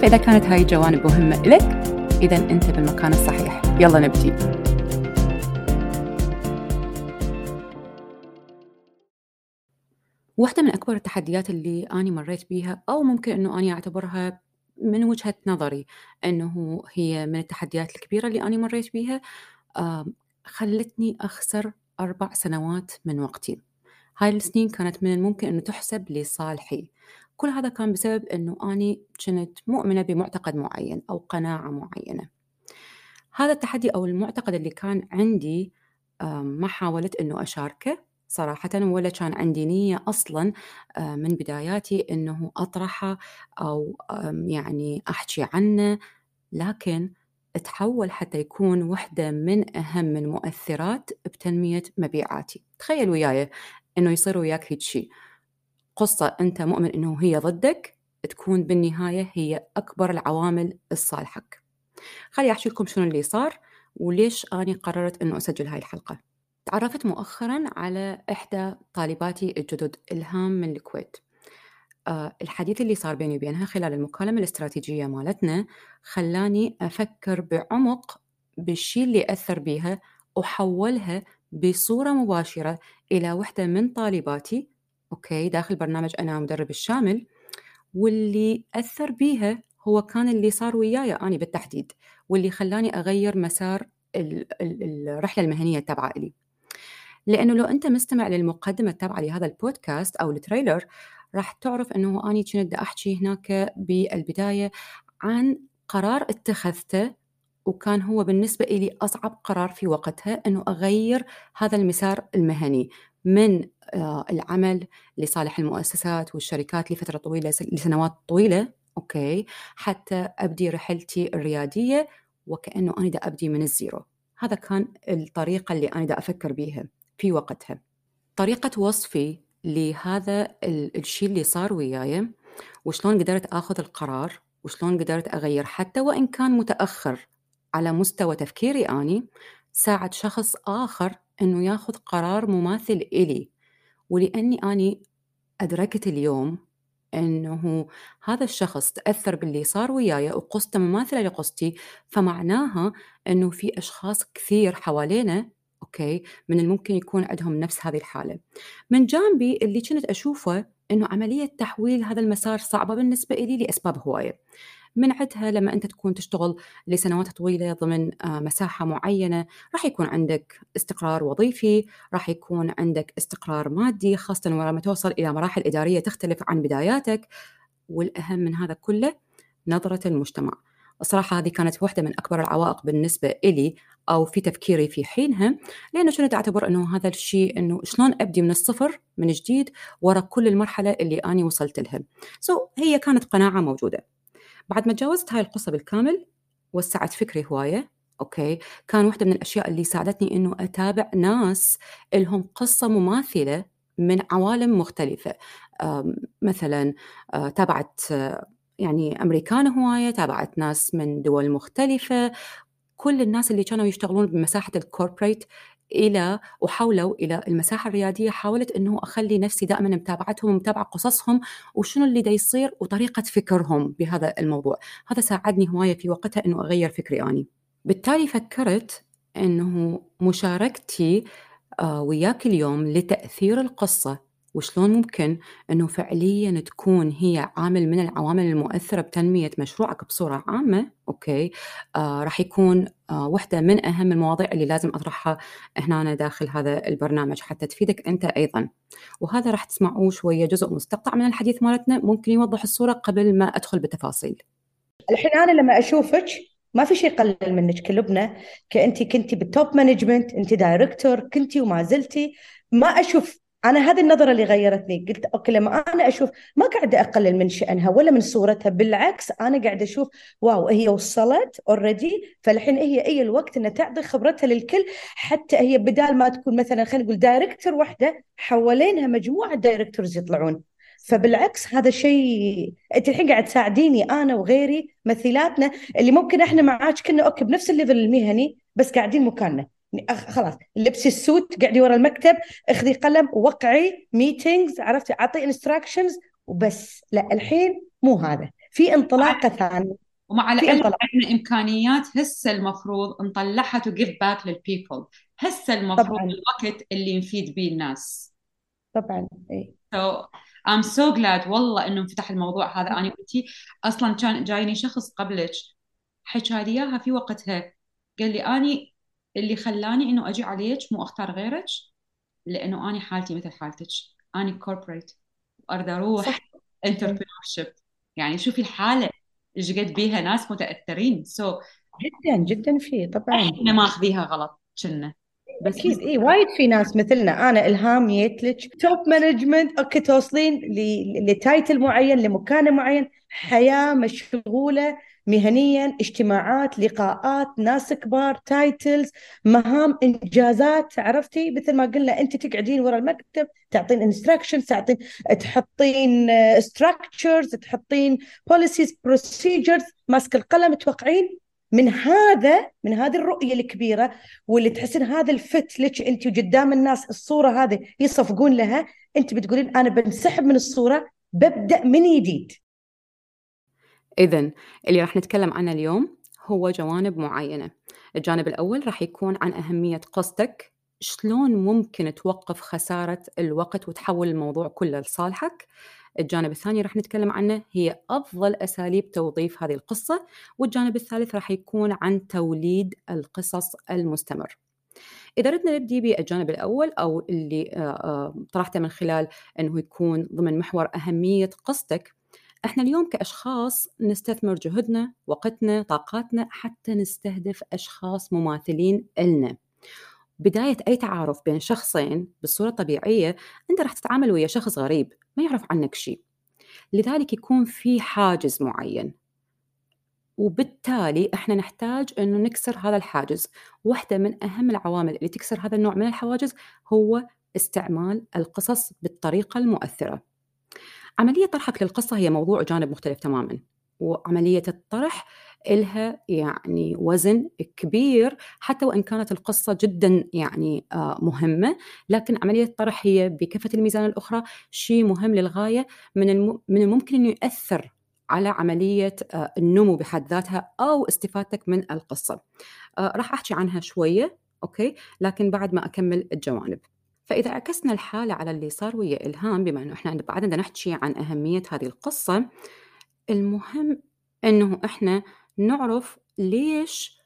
فإذا كانت هاي الجوانب مهمة لك إذا أنت بالمكان الصحيح. يلا نبتدي واحدة من أكبر التحديات اللي أنا مريت بيها أو ممكن أنه أنا أعتبرها من وجهة نظري أنه هي من التحديات الكبيرة اللي أنا مريت بيها خلتني أخسر أربع سنوات من وقتي. هاي السنين كانت من الممكن أنه تحسب لصالحي. كل هذا كان بسبب أنه أني كنت مؤمنة بمعتقد معين أو قناعة معينة. هذا التحدي أو المعتقد اللي كان عندي ما حاولت أنه أشاركه صراحة ولا كان عندي نية أصلا من بداياتي أنه أطرحه أو يعني أحكي عنه. لكن تحول حتى يكون واحدة من أهم المؤثرات بتنمية مبيعاتي. تخيل وياي أنه يصير وياك هيك شيء قصة أنت مؤمن أنه هي ضدك تكون بالنهاية هي أكبر العوامل الصالحك خلي أحكي لكم شنو اللي صار وليش أنا قررت أنه أسجل هاي الحلقة. تعرفت مؤخرا على إحدى طالباتي الجدد إلهام من الكويت. آه، الحديث اللي صار بيني وبينها خلال المكالمة الاستراتيجية مالتنا خلاني أفكر بعمق بالشي اللي أثر بيها وحولها بصورة مباشرة إلى وحدة من طالباتي okay داخل برنامج أنا مدرب الشامل. واللي أثر بيها هو كان اللي صار وياي أنا بالتحديد واللي خلاني أغير مسار الرحلة المهنية التابعة لي. لأنه لو أنت مستمع للمقدمة التابعة لهذا البودكاست أو ال trailer راح تعرف أنه أني كنت أحكي هناك بالبداية عن قرار اتخذته وكان هو بالنسبة لي أصعب قرار في وقتها أنه أغير هذا المسار المهني. من آه، العمل لصالح المؤسسات والشركات لفترة طويلة لسنوات طويلة okay حتى أبدي رحلتي الريادية وكأنه أنا دا أبدي من ال zero. هذا كان الطريقة اللي أنا دا أفكر بيها في وقتها. طريقة وصفي لهذا الشيء اللي صار وياي وشلون قدرت آخذ القرار وشلون قدرت أغير حتى وإن كان متأخر على مستوى تفكيري أني ساعد شخص آخر إنه ياخذ قرار مماثل إلي. ولأني أني أدركت اليوم إنه هذا الشخص تأثر باللي صار وياي وقصته مماثلة لقصتي فمعناها إنه في أشخاص كثير حوالينا أوكي من الممكن يكون عندهم نفس هذه الحالة. من جانبي اللي كنت أشوفه إنه عملية تحويل هذا المسار صعبة بالنسبة إلي لأسباب هواية. من عدها لما أنت تكون تشتغل لسنوات طويلة ضمن آه، مساحة معينة راح يكون عندك استقرار وظيفي راح يكون عندك استقرار مادي خاصة لما توصل إلى مراحل إدارية تختلف عن بداياتك. والأهم من هذا كله نظرة المجتمع. الصراحة هذه كانت واحدة من أكبر العوائق بالنسبة إلي أو في تفكيري في حينها لأنه كنت أعتبر أنه هذا الشيء أنه شلون أبدي من الصفر من جديد ورا كل المرحلة اللي أنا وصلت لها. so, هي كانت قناعة موجودة. بعد ما تجاوزت هاي القصة بالكامل وسعت فكري هواية okay؟ كان واحدة من الأشياء اللي ساعدتني إنه أتابع ناس لهم قصة مماثلة من عوالم مختلفة. مثلا آه، تابعت يعني أمريكان هواية تابعت ناس من دول مختلفة. كل الناس اللي كانوا يشتغلون بمساحة ال corporate إلى وحولوا إلى المساحة الريادية حاولت إنه أخلي نفسي دائما متابعتهم ومتابعة قصصهم وشنو اللي دا يصير وطريقة فكرهم بهذا الموضوع. هذا ساعدني هواية في وقتها إنه أغير فكري اني بالتالي فكرت إنه مشاركتي آه، وياك اليوم لتأثير القصة وشلون ممكن أنه فعليا تكون هي عامل من العوامل المؤثرة بتنمية مشروعك بصورة عامة؟ okay. آه راح يكون آه واحدة من أهم المواضيع اللي لازم أطرحها هنا داخل هذا البرنامج حتى تفيدك أنت أيضا. وهذا راح تسمعوه شوية جزء مستقطع من الحديث مالتنا ممكن يوضح الصورة قبل ما أدخل بالتفاصيل. الحين أنا لما أشوفك ما في شيء يقلل منك كلبنى كأنت كنتي بال top management انت director كنتي وما زلتي. ما أشوف أنا هذه النظرة اللي غيرتني. قلت okay لما أنا أشوف ما قاعدة أقلل من شأنها ولا من صورتها بالعكس أنا قاعدة أشوف wow هي وصلت already فالحين هي اي الوقت إنها تعطي خبرتها للكل حتى هي بدال ما تكون مثلا خلينا نقول director واحدة حوالينها مجموعة directors يطلعون. فبالعكس هذا شيء أنت الحين قاعد تساعديني أنا وغيري مثيلاتنا اللي ممكن إحنا معاك كنا okay بنفس ال level المهني بس قاعدين مكاننا. خلاص. لبسي ال suit قعدي ورا المكتب اخذي قلم وقعي meetings عرفتي؟ أعطي instructions وبس. لا الحين مو هذا. في انطلاقة ثانية. ومع العلم عندنا امكانيات هسه المفروض نطلعها to give back لل people هسه المفروض طبعاً. الوقت اللي نفيد به الناس. طبعا إي. So I'm so glad والله إنه انفتح الموضوع هذا. أنا قلتي أصلا كان جايني شخص قبلك حكى لي إياها في وقتها. قال لي أني اللي خلاني إنه أجي عليك مو أختار غيرك لأنه اني حالتي مثل حالتك. اني corporate وأريد أروح entrepreneurship يعني شوفي الحالة إيش قد بيها ناس متأثرين. so, جدا جدا في طبعا. إحنا ماخذيها غلط كنا. بس أكيد اي وايد في ناس مثلنا. أنا إلهام جيت top management okay توصلين ل title معين لمكان معين. حياة مشغولة. مهنيا اجتماعات لقاءات ناس كبار titles مهام إنجازات عرفتي؟ مثل ما قلنا انت تقعدين ورا المكتب تعطين instructions تعطين تحطين structures تحطين policies procedures ماسك القلم توقعين من هذا من هذه الرؤية الكبيرة واللي تحسين هذا الفت لك انت وقدام الناس الصورة هذه يصفقون لها انت بتقولين أنا بنسحب من الصورة ببدأ من جديد إذا اللي راح نتكلم عنه اليوم هو جوانب معينة. الجانب الأول راح يكون عن أهمية قصدك شلون ممكن توقف خسارة الوقت وتحول الموضوع كله لصالحك. الجانب الثاني راح نتكلم عنه هي أفضل أساليب توظيف هذه القصة. والجانب الثالث راح يكون عن توليد القصص المستمر. إذا ردنا نبدي بالجانب الأول أو اللي آه، آه، طرحته من خلال أنه يكون ضمن محور أهمية قصتك إحنا اليوم كأشخاص نستثمر جهدنا وقتنا طاقاتنا حتى نستهدف أشخاص مماثلين إلنا. بداية أي تعارف بين شخصين بالصورة الطبيعية أنت راح تتعامل ويا شخص غريب ما يعرف عنك شيء لذلك يكون في حاجز معين. وبالتالي إحنا نحتاج إنه نكسر هذا الحاجز. واحدة من أهم العوامل اللي تكسر هذا النوع من الحواجز هو استعمال القصص بالطريقة المؤثرة. عملية طرحك للقصة هي موضوع جانب مختلف تماما وعملية الطرح إلها يعني وزن كبير حتى وإن كانت القصة جدا يعني آه، مهمة لكن عملية الطرح هي بكفة الميزان الأخرى شيء مهم للغاية من من الممكن أنه يأثر على عملية آه، النمو بحد ذاتها أو استفادتك من القصة. آه، راح أحكي عنها شوية أوكي؟ لكن بعد ما أكمل الجوانب. فإذا عكسنا الحالة على اللي صار ويا إلهام بما إنه إحنا بعدنا نحكي عن أهمية هذه القصة المهم إنه إحنا نعرف ليش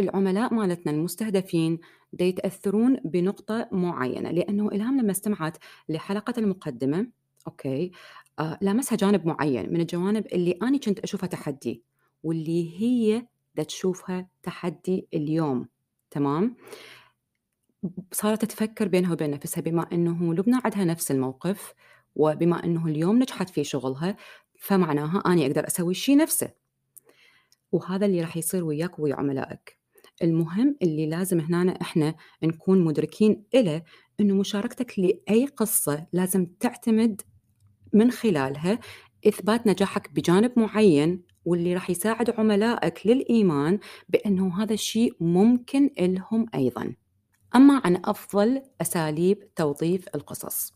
العملاء مالتنا المستهدفين دا يتأثرون بنقطة معينة. لأنه إلهام لما استمعت لحلقة المقدمة أوكي آه لامسها جانب معين من الجوانب اللي أنا كنت أشوفها تحدي واللي هي دا تشوفها تحدي اليوم. تمام؟ صارت تفكر بينها وبين نفسها بما إنه لبنى عندها نفس الموقف وبما إنه اليوم نجحت في شغلها فمعناها أني أقدر أسوي الشيء نفسه وهذا اللي راح يصير وياك ويا عملائك. المهم اللي لازم هنا إحنا نكون مدركين إله إنه مشاركتك لأي قصة لازم تعتمد من خلالها إثبات نجاحك بجانب معين واللي راح يساعد عملائك للإيمان بإنه هذا الشيء ممكن لهم أيضا. أما عن أفضل أساليب توظيف القصص.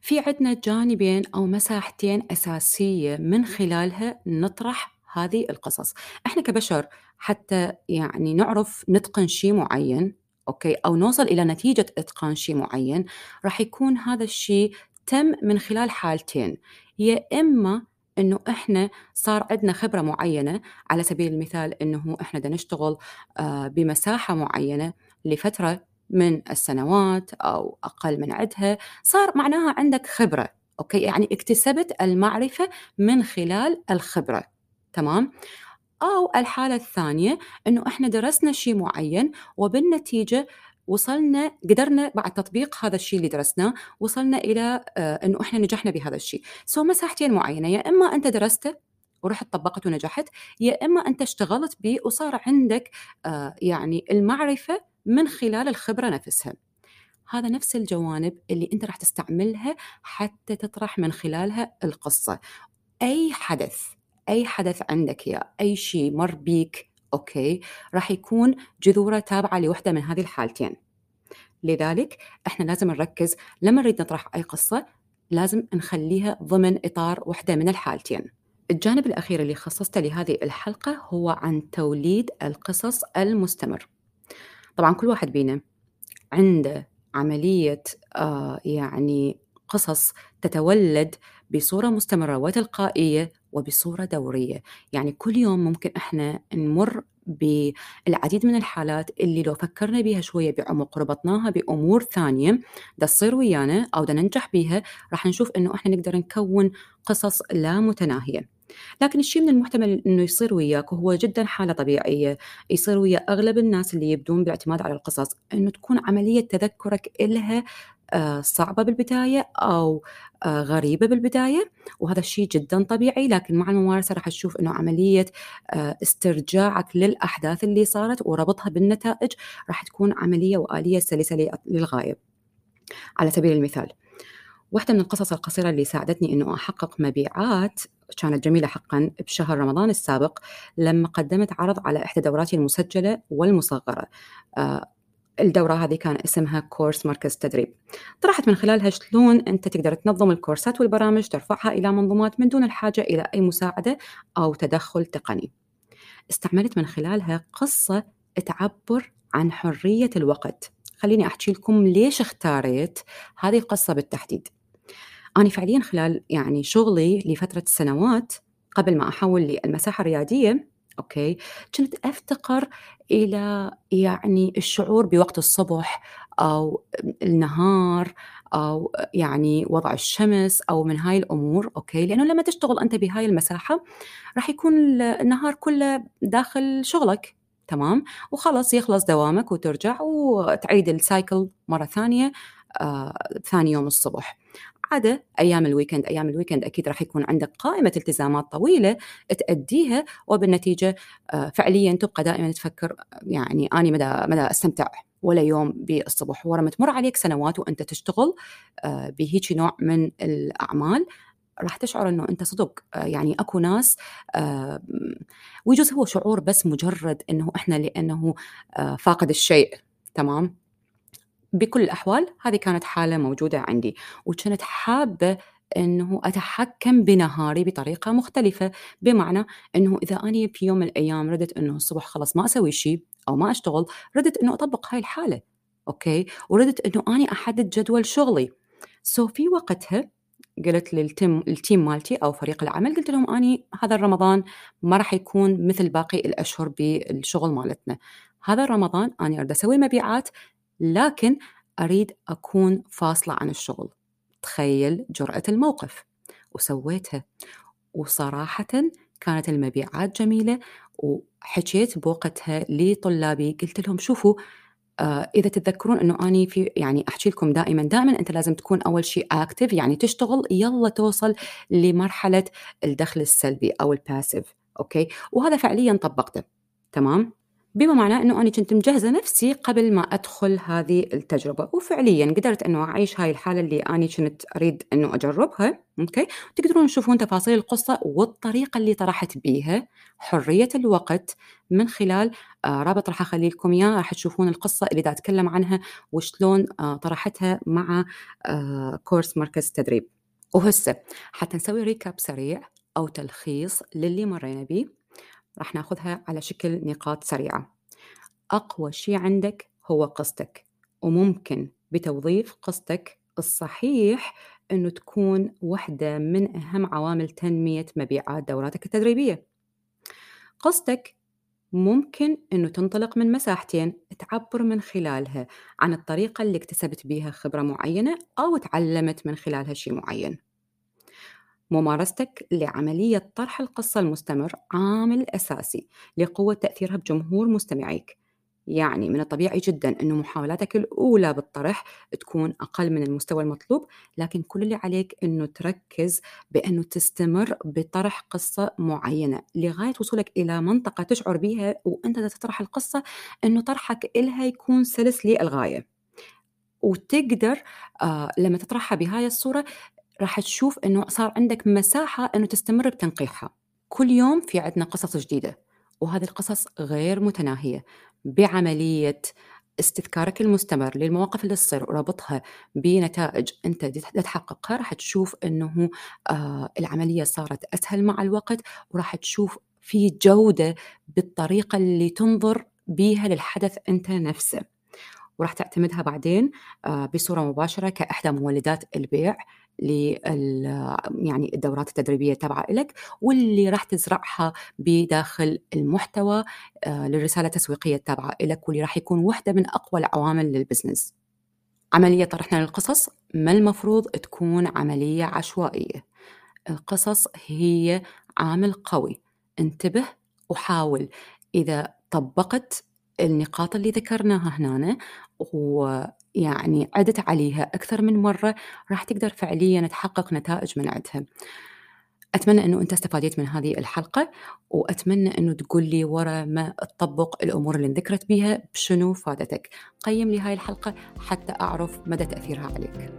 في عندنا جانبين أو مساحتين أساسية من خلالها نطرح هذه القصص. إحنا كبشر حتى يعني نعرف نتقن شيء معين أوكي أو نوصل إلى نتيجة إتقان شيء معين راح يكون هذا الشيء تم من خلال حالتين. يا إما إنه إحنا صار عندنا خبرة معينة على سبيل المثال إنه إحنا بدنا نشتغل آه، بمساحة معينة لفترة من السنوات أو أقل من عدها صار معناها عندك خبرة أوكي؟ يعني اكتسبت المعرفة من خلال الخبرة تمام؟ أو الحالة الثانية إنه إحنا درسنا شيء معين وبالنتيجة وصلنا قدرنا بعد تطبيق هذا الشيء اللي درسناه وصلنا إلى آه، إنه إحنا نجحنا بهذا الشيء. so مساحتين معينة يا إما أنت درسته ورحت طبقت ونجحت يا إما أنت اشتغلت به وصار عندك آه، يعني المعرفة من خلال الخبرة نفسها. هذا نفس الجوانب اللي أنت راح تستعملها حتى تطرح من خلالها القصة. أي حدث أي حدث عندك يا أي شيء مر بيك أوكي راح يكون جذوره تابعة لوحدة من هذه الحالتين. لذلك إحنا لازم نركز لما نريد نطرح أي قصة لازم نخليها ضمن إطار وحدة من الحالتين. الجانب الأخير اللي خصصته لهذه الحلقة هو عن توليد القصص المستمر. طبعا كل واحد بينا عنده عملية آه يعني قصص تتولد بصورة مستمرة وتلقائية وبصورة دورية. يعني كل يوم ممكن إحنا نمر بالعديد من الحالات اللي لو فكرنا بها شوية بعمق ربطناها بأمور ثانية دا تصير ويانا أو دا ننجح بها راح نشوف إنه إحنا نقدر نكون قصص لا متناهية. لكن الشيء من المحتمل إنه يصير وياك وهو جدا حالة طبيعية. يصير ويا أغلب الناس اللي يبدون بالاعتماد على القصص إنه تكون عملية تذكرك إلها آه، صعبة بالبداية أو آه، غريبة بالبداية وهذا الشيء جدا طبيعي. لكن مع الممارسة راح تشوف أنه عملية آه، استرجاعك للأحداث اللي صارت وربطها بالنتائج راح تكون عملية وآلية سلسة للغاية. على سبيل المثال واحدة من القصص القصيرة اللي ساعدتني أنه أحقق مبيعات كانت جميلة حقا بشهر رمضان السابق لما قدمت عرض على إحدى دوراتي المسجلة والمصغرة. الدورة هذه كان اسمها كورس مركز تدريب. طرحت من خلالها شلون أنت تقدر تنظم الكورسات والبرامج ترفعها إلى منظومات من دون الحاجة إلى أي مساعدة أو تدخل تقني. استعملت من خلالها قصة تعبر عن حرية الوقت. خليني أحكي لكم ليش اختاريت هذه القصة بالتحديد. أنا فعليا خلال يعني شغلي لفترة سنوات قبل ما أحول للمساحة الريادية أوكي كنت أفتقر إلى يعني الشعور بوقت الصبح أو النهار أو يعني وضع الشمس أو من هاي الأمور أوكي لأنه لما تشتغل أنت بهاي المساحة راح يكون النهار كله داخل شغلك تمام؟ وخلص يخلص دوامك وترجع وتعيد ال cycle مرة ثانية آه ثاني يوم الصبح. عدا أيام ال weekend أيام ال weekend أكيد راح يكون عندك قائمة التزامات طويلة تأديها وبالنتيجة آه، فعليا تبقى دائما تفكر يعني اني مدى مدى أستمتع ولا يوم بالصبح. ورا ما تمر عليك سنوات وأنت تشتغل آه، بهيك نوع من الأعمال راح تشعر إنه أنت صدق آه، يعني أكو ناس ويجوز هو شعور بس مجرد إنه إحنا لأنه فاقد الشيء تمام؟ بكل الأحوال هذه كانت حالة موجودة عندي وكنت حابة إنه أتحكم بنهاري بطريقة مختلفة بمعنى إنه إذا أني في يوم من الأيام ردت إنه الصبح خلص ما أسوي شيء أو ما أشتغل ردت إنه أطبق هاي الحالة أوكي؟ وردت إنه أني أحدد جدول شغلي. so في وقتها قلت لل team ال team مالتي أو فريق العمل قلت لهم أني هذا الرمضان ما راح يكون مثل باقي الأشهر بالشغل مالتنا. هذا رمضان أنا أريد أسوي مبيعات لكن أريد أكون فاصلة عن الشغل. تخيل جرأة الموقف. وسويتها. وصراحة كانت المبيعات جميلة وحكيت بوقتها لطلابي قلت لهم شوفوا آه إذا تتذكرون إنه أني في يعني أحكي لكم دائما دائما أنت لازم تكون أول شيء active يعني تشتغل يلا توصل لمرحلة الدخل السلبي أو ال passive أوكي؟ وهذا فعليا طبقته. تمام؟ بما معناه إنه أنا كنت مجهزة نفسي قبل ما أدخل هذه التجربة. وفعليا قدرت إنه أعيش هاي الحالة اللي أنا كنت أريد إنه أجربها. أوكي؟ تقدرون تشوفون تفاصيل القصة والطريقة اللي طرحت بيها. حرية الوقت من خلال آه رابط راح أخلي لكم إياه. راح تشوفون القصة اللي دا أتكلم عنها وشلون آه طرحتها مع آه كورس مركز تدريب. وهسه حتى نسوي ريكاب سريع أو تلخيص للي مرينا به راح ناخذها على شكل نقاط سريعة. أقوى شيء عندك هو قصتك وممكن بتوظيف قصتك الصحيح أنه تكون واحدة من أهم عوامل تنمية مبيعات دوراتك التدريبية. قصتك ممكن أنه تنطلق من مساحتين تعبر من خلالها عن الطريقة اللي اكتسبت بيها خبرة معينة أو تعلمت من خلالها شيء معين. ممارستك لعملية طرح القصة المستمر عامل أساسي لقوة تأثيرها بجمهور مستمعيك. يعني من الطبيعي جدا أنه محاولاتك الأولى بالطرح تكون أقل من المستوى المطلوب لكن كل اللي عليك أنه تركز بأنه تستمر بطرح قصة معينة لغاية وصولك إلى منطقة تشعر بها وأنت تطرح القصة أنه طرحك إلها يكون سلس للغاية. وتقدر آه لما تطرحها بهاي الصورة راح تشوف أنه صار عندك مساحة أنه تستمر بتنقيحها. كل يوم في عندنا قصص جديدة وهذه القصص غير متناهية. بعملية استذكارك المستمر للمواقف اللي تصير وربطها بنتائج أنت تحققها راح تشوف إنه آه العملية صارت أسهل مع الوقت وراح تشوف في جودة بالطريقة اللي تنظر بيها للحدث أنت نفسه. وراح تعتمدها بعدين آه بصورة مباشرة كأحدى مولدات البيع. لل يعني الدورات التدريبية التابعة لك واللي راح تزرعها بداخل المحتوى آه، للرسالة التسويقية التابعة لك واللي راح يكون واحدة من أقوى العوامل للبزنس. عملية طرحنا للقصص ما المفروض تكون عملية عشوائية. القصص هي عامل قوي انتبه وحاول إذا طبقت النقاط اللي ذكرناها هنا ويعني عدت عليها أكثر من مرة راح تقدر فعليا تحقق نتائج من عندها. أتمنى أنه أنت استفاديت من هذه الحلقة وأتمنى أنه تقول لي ورا ما تطبق الأمور اللي ذكرت بها بشنو فادتك. قيم لي هاي الحلقة حتى أعرف مدى تأثيرها عليك.